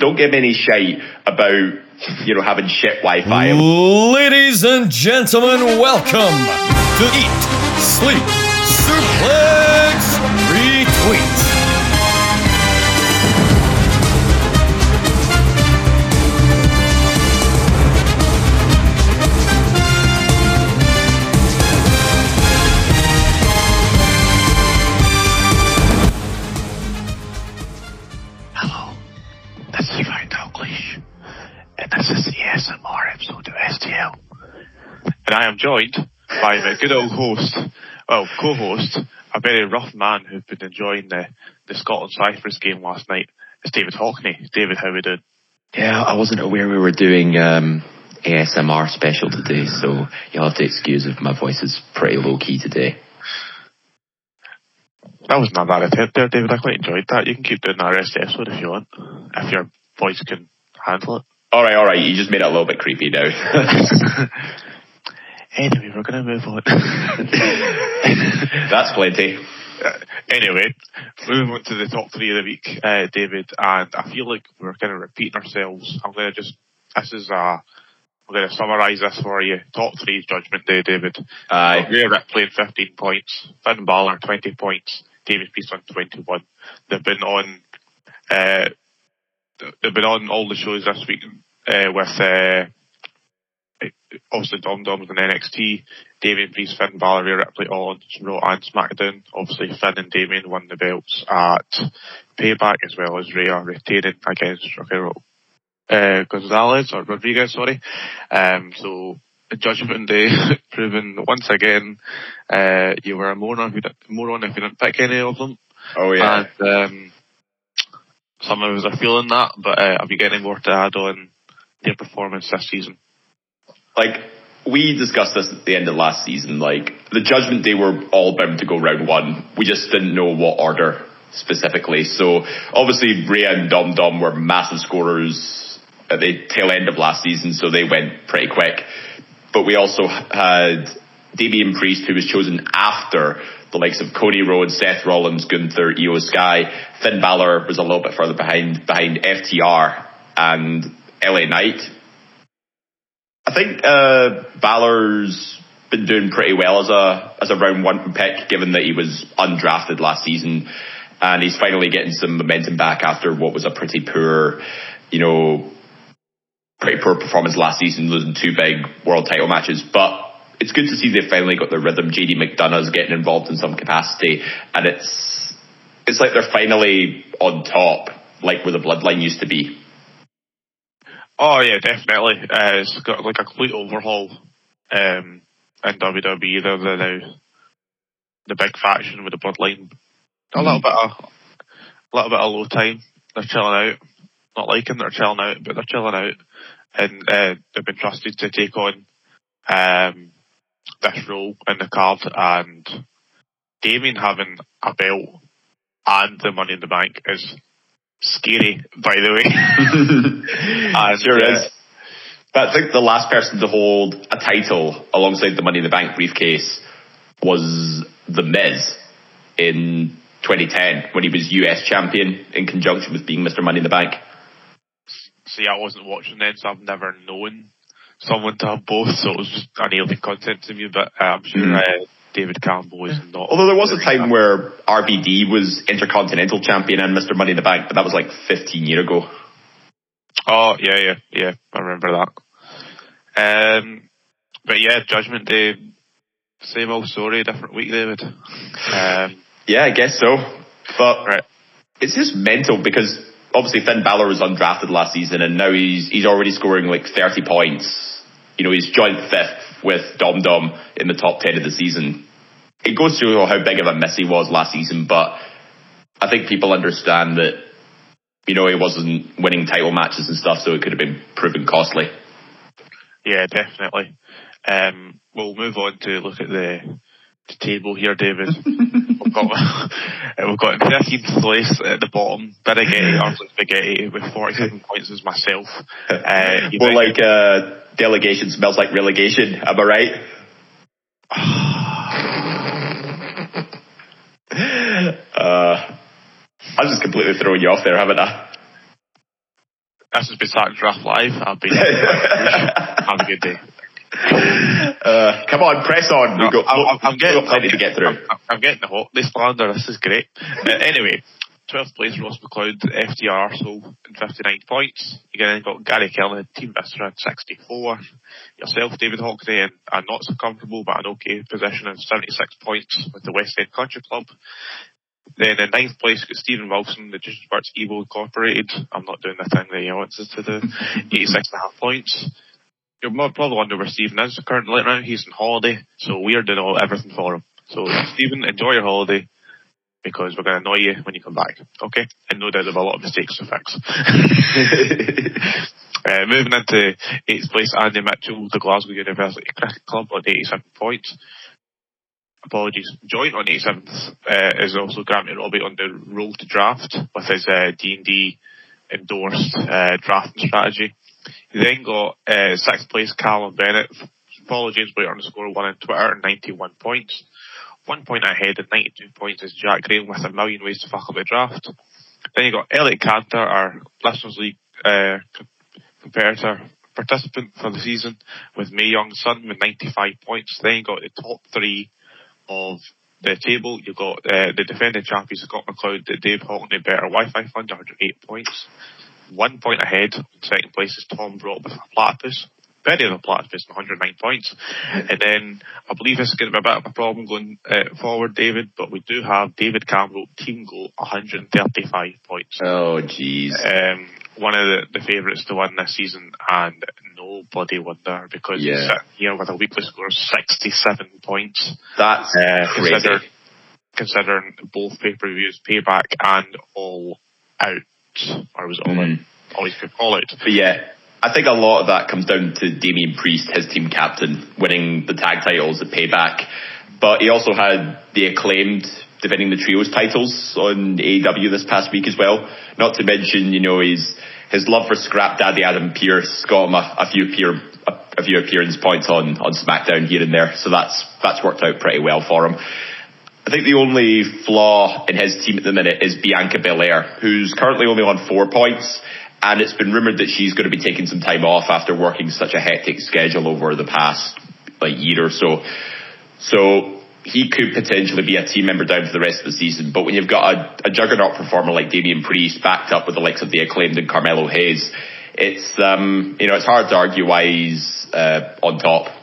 Don't give me any shite about, you know, having shit Wi-Fi. Ladies and gentlemen, welcome to Eat, Sleep, Suplex, Retweet. And I am joined by my good old host, well, co-host, a very rough man who's been enjoying the, the Scotland Cyprus game last night. It's David Hockney. David, how we doing? Yeah, I wasn't aware we were doing um, ASMR special today, so you'll have to excuse if my voice is pretty low key today. That was not bad attempt there, David. I quite enjoyed that. You can keep doing that rest of the episode if you want, if your voice can handle it. All right, all right. You just made it a little bit creepy now. Anyway, we're going to move on. That's plenty. Uh, anyway, moving on to the top three of the week, uh, David, and I feel like we're kind of repeating ourselves. I'm going to just, this is, uh, I'm going to summarise this for you. Top three Judgment Day, David. Aye. Rhea Ripley 15 points, Finn Balor 20 points, David Priest on 21. They've been on, uh, they've been on all the shows this week, uh, with, uh, obviously Dom Dom's on NXT, Damian Priest, Finn Balor, Rhea Ripley all on Raw and SmackDown. Obviously Finn and Damian won the belts at Payback as well as Rhea retaining against Raquel uh, Gonzalez or Rodriguez, sorry. Um, so Judgment Day proving once again uh, you were a moron, if you didn't- moron if you didn't pick any of them. Oh yeah. And um, some of us are feeling that, but uh, have you got any more to add on their performance this season? Like we discussed this at the end of last season. Like the Judgment Day were all bound to go round one. We just didn't know what order specifically. So obviously Rhea and Dom Dom were massive scorers at the tail end of last season, so they went pretty quick. But we also had Damian Priest, who was chosen after the likes of Cody Rhodes, Seth Rollins, Gunther, Iyo Sky. Finn Balor was a little bit further behind, behind FTR and LA Knight. I think uh, Balor's been doing pretty well as a as a round one pick, given that he was undrafted last season, and he's finally getting some momentum back after what was a pretty poor, you know, pretty poor performance last season, losing two big world title matches. But it's good to see they finally got their rhythm. JD McDonagh's getting involved in some capacity, and it's it's like they're finally on top, like where the bloodline used to be. Oh yeah, definitely. Uh, it's got like a complete overhaul um, in WWE. They're the now the big faction with the bloodline. A little bit of a little bit of low time. They're chilling out. Not liking they're chilling out, but they're chilling out, and uh, they've been trusted to take on um, this role in the card. And Damian having a belt and the Money in the Bank is scary, by the way. And, sure uh, is. But I think the last person to hold a title alongside the Money in the Bank briefcase was The Miz in 2010 when he was US champion in conjunction with being Mr. Money in the Bank. see, I wasn't watching then, so I've never known someone to have both, so it was just alien content to me. But uh, I'm sure Mm. uh, David Campbell is not. Although there was a time where RVD was Intercontinental champion and Mr. Money in the Bank, but that was like 15 years ago. Oh yeah, yeah, yeah. I remember that. Um, but yeah, Judgment Day, same old story, different week, David. Um, Yeah, I guess so. But right. it's just mental because obviously Finn Balor was undrafted last season and now he's he's already scoring like 30 points. You know, he's joint fifth with Dom Dom in the top 10 of the season. It goes to how big of a miss he was last season, but I think people understand that you know, he wasn't winning title matches and stuff, so it could have been proven costly. Yeah, definitely. Um, we'll move on to look at the, the table here, David. we've got we've got 13th place at the bottom. Birighetti, Arthur Spaghetti with 47 points as myself. Uh, More like uh, delegation smells like relegation. Am I right? uh, I'm just completely throwing you off there, haven't I? This has been Sack Draft Live. I've been. Have a good day. Uh, come on, press on. We've got, I'm, I'm getting, plenty I'm, to get through. I'm, I'm getting the hot this slander. This is great. Anyway, 12th place, Ross McLeod, FDR, so in 59 points. You then got Gary Kelly, Team Viscera, 64. Yourself, David Hockney, in a not so comfortable but an okay position of 76 points with the West End Country Club. Then in ninth place, got Stephen Wilson, the Just Sports Evo Incorporated. I'm not doing the thing that he wants us to do. 86 and a half points. You're probably wondering where Stephen is currently right now. He's on holiday, so we're doing all everything for him. So Stephen, enjoy your holiday because we're going to annoy you when you come back. Okay? And no doubt there'll be a lot of mistakes to fix. uh, moving into eighth place, Andy Mitchell, the Glasgow University Cricket Club on 87 points apologies, joint on 87th uh, is also Grammy Robbie on the roll to draft with his uh, D&D endorsed uh, drafting strategy. He then got uh, sixth place Callum Bennett, follow James Blair underscore one on Twitter, 91 points. One point ahead at 92 points is Jack Graham with a million ways to fuck up the draft. Then you got Elliot Cantor, our Listeners League uh, competitor, participant for the season with May Young Sun with 95 points. Then you got the top three of the table, you've got uh, the defending champion Scott McLeod, Dave Hockney, better Wi-Fi fund, 108 points. One point ahead, second place is Tom Brock with platypus. Than a platypus, 109 points. And then I believe this is going to be a bit of a problem going uh, forward, David, but we do have David Campbell, team goal, 135 points. Oh, jeez. Um, one of the, the favourites to win this season, and nobody wonder because yeah. he's sitting here with a weekly score of 67 points. That's uh, considering, considering both pay per views, payback and all out, or was it all mm. out? Always all out. But yeah, I think a lot of that comes down to Damian Priest, his team captain, winning the tag titles at Payback. But he also had the acclaimed defending the trios titles on AEW this past week as well. Not to mention, you know, his his love for Scrap Daddy Adam Pearce got him a, a few appear, a, a, few appearance points on on SmackDown here and there. So that's that's worked out pretty well for him. I think the only flaw in his team at the minute is Bianca Belair, who's currently only on four points. And it's been rumored that she's going to be taking some time off after working such a hectic schedule over the past like year or so. So he could potentially be a team member down for the rest of the season. But when you've got a, a juggernaut performer like Damian Priest backed up with the likes of the acclaimed and Carmelo Hayes, it's um, you know it's hard to argue why he's uh, on top.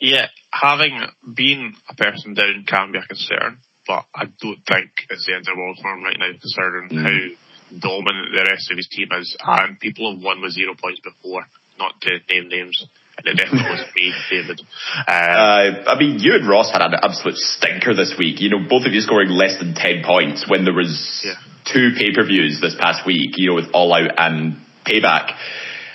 Yeah, having been a person down can be a concern, but I don't think it's the end of the world for him right now, considering mm. how dominant the rest of his team is, and people have won with zero points before. Not to name names and it definitely was me, David. Uh, uh, I mean, you and Ross had an absolute stinker this week. You know, both of you scoring less than 10 points when there was yeah. two pay-per-views this past week, you know, with All Out and Payback.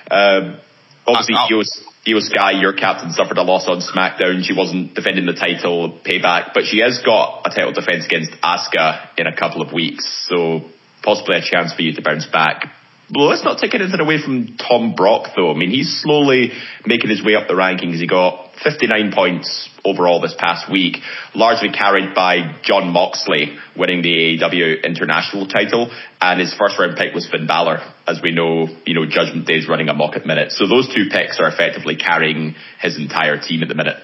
Uh, obviously, Iyo, Iyo Sky, your captain, suffered a loss on SmackDown. She wasn't defending the title Payback, but she has got a title defense against Asuka in a couple of weeks, so possibly a chance for you to bounce back. Well, let's not take anything away from Tom Brock, though. I mean, he's slowly making his way up the rankings. He got 59 points overall this past week, largely carried by Jon Moxley winning the AEW International title, and his first round pick was Finn Balor. As we know, you know, Judgment Day is running a amok at minute. So those two picks are effectively carrying his entire team at the minute.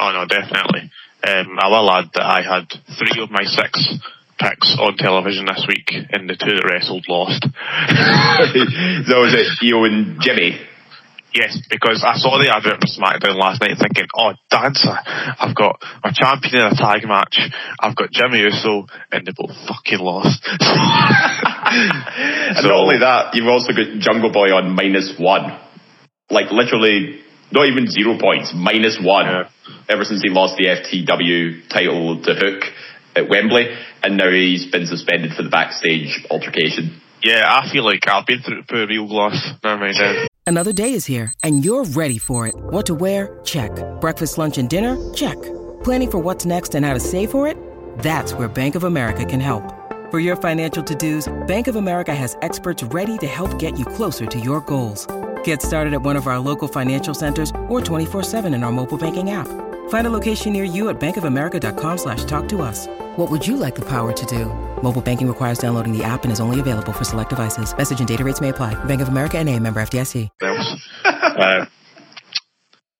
Oh no, definitely. Um, I will add that I had three of my six picks on television this week, and the two that wrestled lost. so was it you and Jimmy? Yes, because I saw the advert for SmackDown last night thinking, oh, dancer, I've got a champion in a tag match, I've got Jimmy Uso, and they both fucking lost. and so, not only that, you've also got Jungle Boy on minus one. Like literally, not even zero points, minus one. Yeah. Ever since he lost the FTW title to Hook at Wembley, and now he's been suspended for the backstage altercation. Yeah, I feel like I've been through it real glass. Never mind now. Another day is here, and you're ready for it. What to wear? Check. Breakfast, lunch, and dinner? Check. Planning for what's next and how to save for it? That's where Bank of America can help. For your financial to-dos, Bank of America has experts ready to help get you closer to your goals. Get started at one of our local financial centers or 24-7 in our mobile banking app. Find a location near you at bankofamerica.com slash talk to us. What would you like the power to do? Mobile banking requires downloading the app and is only available for select devices. Message and data rates may apply. Bank of America and a member FDIC. uh,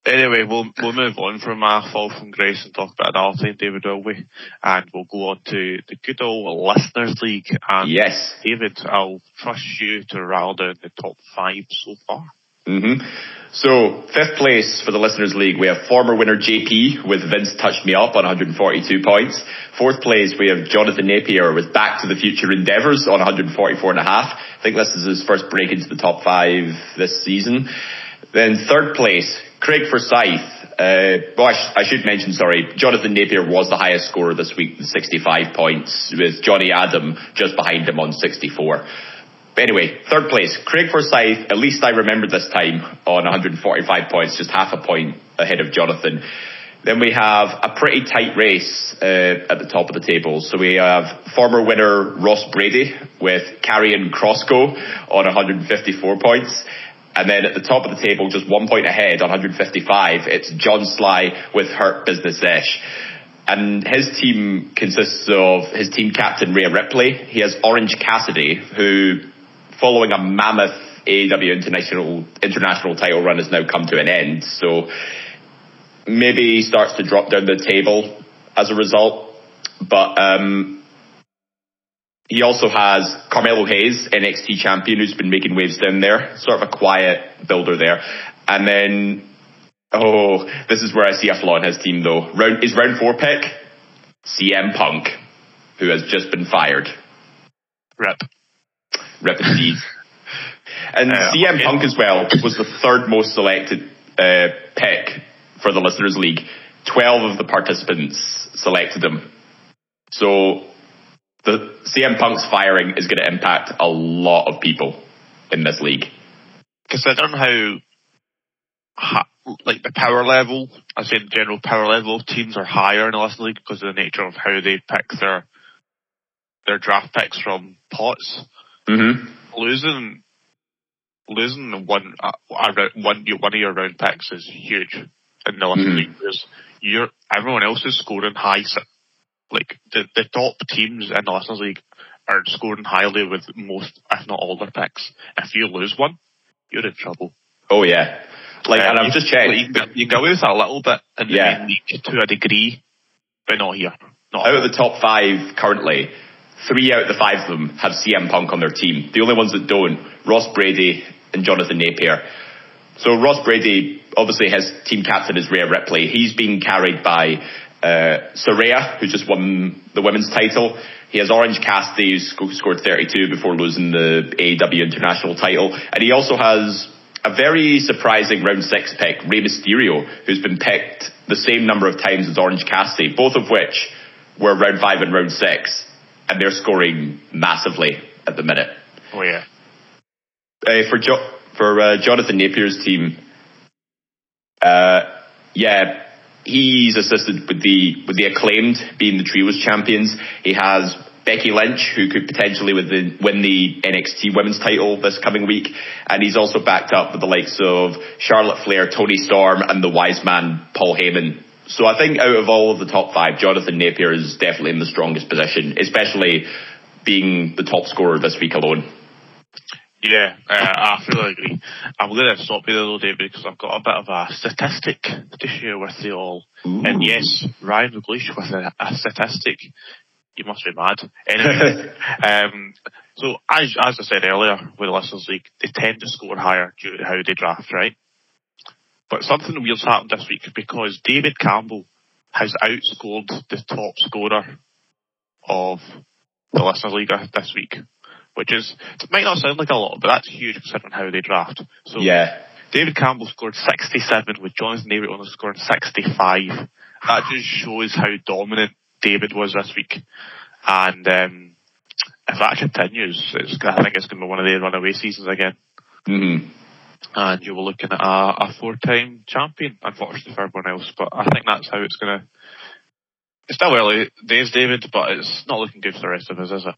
anyway, we'll we'll move on from our fall from grace and talk about another thing, David, will we? And we'll go on to the good old Listeners League. And Yes. David, I'll trust you to round down the top five so far. Hmm So, fifth place for the Listeners League, we have former winner JP with Vince Touched Me Up on 142 points. Fourth place, we have Jonathan Napier with Back to the Future Endeavours on 144 and a half. I think this is his first break into the top five this season. Then third place, Craig Forsyth. Uh, well, I, sh- I should mention, sorry, Jonathan Napier was the highest scorer this week, with 65 points, with Johnny Adam just behind him on 64. Anyway, third place, Craig Forsyth, at least I remember this time, on 145 points, just half a point ahead of Jonathan. Then we have a pretty tight race uh, at the top of the table. So we have former winner Ross Brady with Carrion Crosco on 154 points. And then at the top of the table, just one point ahead on 155, it's John Sly with Hurt Business Ish. And his team consists of his team captain Rhea Ripley. He has Orange Cassidy, who, following a mammoth AEW international international title run, has now come to an end. So maybe he starts to drop down the table as a result. But um, he also has Carmelo Hayes, NXT champion, who's been making waves down there, sort of a quiet builder there. And then, oh, this is where I see a flaw in his team though. Round is round four pick, CM Punk, who has just been fired. Rip. Rip indeed. And Uh, CM okay. Punk as well was the third most selected uh, pick for the Listeners League. Twelve of the participants selected him. So the CM Punk's firing is going to impact a lot of people in this league. Considering how, ha, like the power level, I say the general power level of teams are higher in the Listeners League because of the nature of how they pick their their draft picks from pots. Hmm losing losing one uh, one one of your round picks is huge in the. League because you're everyone else is scoring high. Like the the top teams in the Listeners League are scoring highly with most, if not all, their picks. If you lose one, you're in trouble. Oh yeah, like and Uh, I've you- just checked. like, you, can, you can go with a little bit in the Yeah. league to a degree, but not here. Not out of the top five currently, three out of the five of them have CM Punk on their team. The only ones that don't, Ross Brady and Jonathan Napier. So Ross Brady, obviously his team captain is Rhea Ripley. He's being carried by uh, Saraya, who just won the women's title. He has Orange Cassidy, who scored 32 before losing the AEW international title. And he also has a very surprising round six pick, Rey Mysterio, who's been picked the same number of times as Orange Cassidy, both of which were round five and round six. And they're scoring massively at the minute. oh yeah, Uh, for jo- for uh, Jonathan Napier's team, uh, yeah, he's assisted with the with the acclaimed being the trios champions. He has Becky Lynch, who could potentially win the, win the NXT Women's title this coming week, and he's also backed up with the likes of Charlotte Flair, Toni Storm, and the wise man Paul Heyman. So I think out of all of the top five, Jonathan Napier is definitely in the strongest position, especially being the top scorer this week alone. Yeah, uh, I fully agree. I'm going to stop you there though, David, because I've got a bit of a statistic to share with you all. And yes, Ryan McLeish with a, a statistic. You must be mad. Anyway, um, so as, as I said earlier with the Listeners League, they tend to score higher due to how they draft, right? But something weird's happened this week because David Campbell has outscored the top scorer of the Listeners League this week, which is it might not sound like a lot, but that's huge considering how they draft. So Yeah. David Campbell scored 67 with Jonathan Napier only scoring 65. That just shows how dominant David was this week. And um, if that continues, it's, I think it's going to be one of their runaway seasons again. Mm-hmm. And you were looking at a, a four-time champion, unfortunately for everyone else. But I think that's how it's going to. It's still early days, David, but it's not looking good for the rest of us, is it?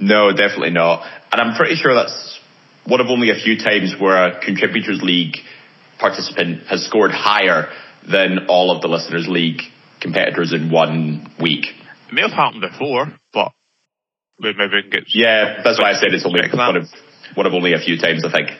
No, definitely not. And I'm pretty sure that's one of only a few times where a Contributors League participant has scored higher than all of the Listeners League competitors in one week. It may have happened before, but maybe we can get. Yeah, that's why I said it's only one of one of only a few times. I think.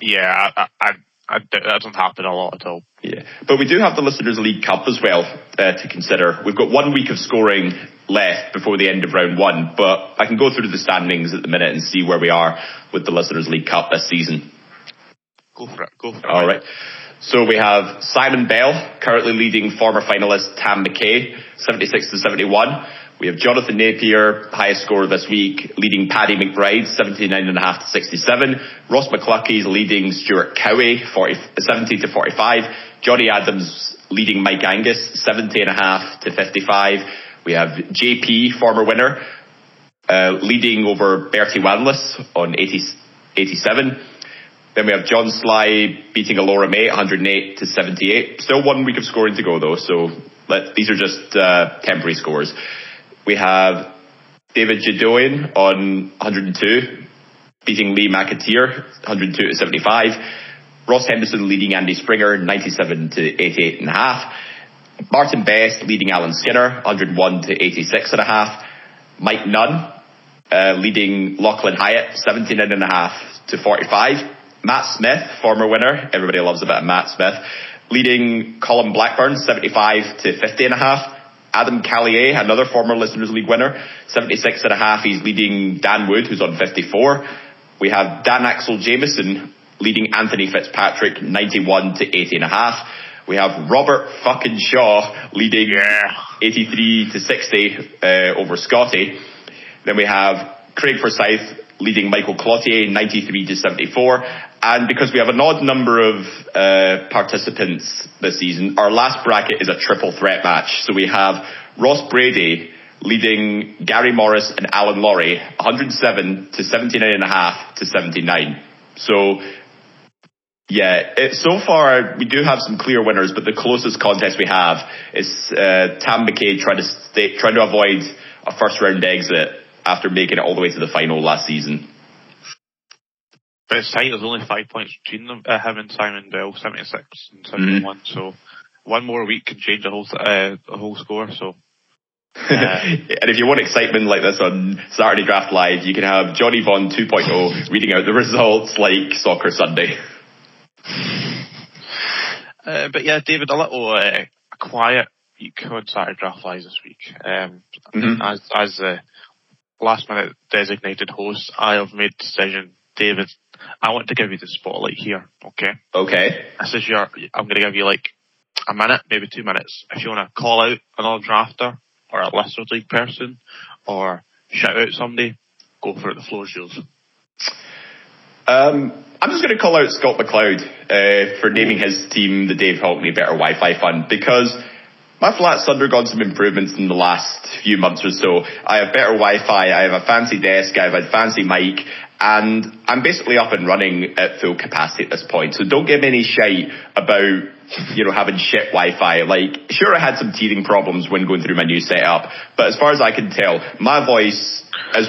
Yeah, I, I, I, that doesn't happen a lot at all. Yeah, but we do have the Listeners League Cup as well uh, to consider. We've got one week of scoring left before the end of round one, but I can go through the standings at the minute and see where we are with the Listeners League Cup this season. Go for it. Go for it. All right. So we have Simon Bell, currently leading former finalist Tam McKay, 76 to 71. We have Jonathan Napier, highest scorer this week, leading Paddy McBride, 79.5 to 67. Ross McCluckie is leading Stuart Cowie, 40, 70 to 45. Johnny Adams leading Mike Angus, 70.5 to 55. We have JP, former winner, uh, leading over Bertie Wanless on 80, 87. Then we have John Sly beating Alora May, 108 to 78. Still one week of scoring to go though, so let, these are just uh, temporary scores. We have David Jadoin on 102, beating Lee McAteer, 102 to 75. Ross Henderson leading Andy Springer, 97 to 88 and a half. Martin Best leading Alan Skinner, 101 to 86 and a half. Mike Nunn uh, leading Lachlan Hyatt, 17 and a half to 45. Matt Smith, former winner, everybody loves a bit of Matt Smith, leading Colin Blackburn, 75 to 50 and a half. Adam Callier, another former Listeners League winner, 76 and a half. He's leading Dan Wood, who's on 54. We have Dan Axel Jameson leading Anthony Fitzpatrick, 91 to 80 and a half. We have Robert fucking Shaw leading yeah. 83 to 60 uh, over Scotty. Then we have Craig Forsyth leading Michael Cloutier 93 to 74. And because we have an odd number of uh, participants this season, our last bracket is a triple threat match. So we have Ross Brady leading Gary Morris and Alan Laurie 107 to 79 and a half to 79. So yeah, it, so far we do have some clear winners, but the closest contest we have is uh, Tam McKay trying to stay, trying to avoid a first round exit after making it all the way to the final last season. But it's tight. There's only five points between them, uh, him and Simon Bell, 76 and 71. Mm-hmm. So one more week can change the whole uh, the whole score. So. Uh, and if you want excitement like this on Saturday Draft Live, you can have Johnny Vaughn 2.0 reading out the results like Soccer Sunday. Uh, but yeah, David, a little uh, quiet week on Saturday Draft Live this week. Um, mm-hmm. As as the last minute designated host, I have made the decision, David. I want to give you the spotlight here. Okay. Okay. This is your. I'm going to give you like a minute, maybe two minutes. If you want to call out another drafter or a Listeners League person or shout out somebody, go for it. The floor is yours. Um, I'm just going to call out Scott McLeod uh, for naming his team the Dave Hockney Better Wi-Fi Fund because my flat's undergone some improvements in the last few months or so. I have better Wi-Fi, I have a fancy desk, I have a fancy mic, and I'm basically up and running at full capacity at this point. So don't give me any shite about you know, having shit Wi-Fi. Like, sure, I had some teething problems when going through my new setup, but as far as I can tell, my voice, as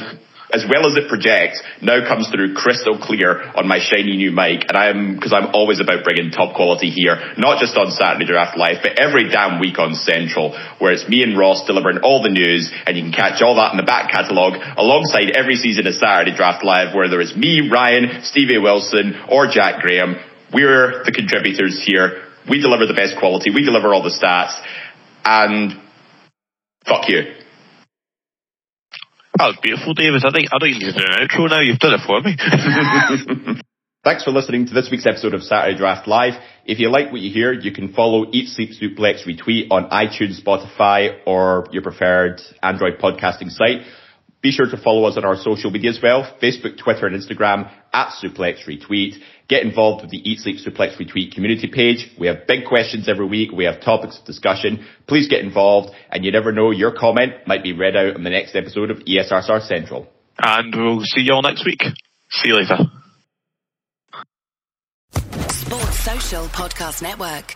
as well as it projects, now comes through crystal clear on my shiny new mic. And I'm, because I'm always about bringing top quality here, not just on Saturday Draft Live, but every damn week on Central, where it's me and Ross delivering all the news, and you can catch all that in the back catalogue alongside every season of Saturday Draft Live, where there is me, Ryan, Stevie Wilson, or Jack Graham. We're the contributors here. We deliver the best quality. We deliver all the stats. And fuck you. That was beautiful, David. I think I don't even need to do an outro now. You've done it for me. Thanks for listening to this week's episode of Saturday Draft Live. If you like what you hear, you can follow Eat Sleep Suplex Retweet on iTunes, Spotify, or your preferred Android podcasting site. Be sure to follow us on our social media as well, Facebook, Twitter, and Instagram at Suplex Retweet. Get involved with the Eat Sleep Suplex Retweet community page. We have big questions every week. We have topics of discussion. Please get involved, and you never know, your comment might be read out on the next episode of ESRSR Central. And we'll see you all next week. See you later. Sports Social Podcast Network.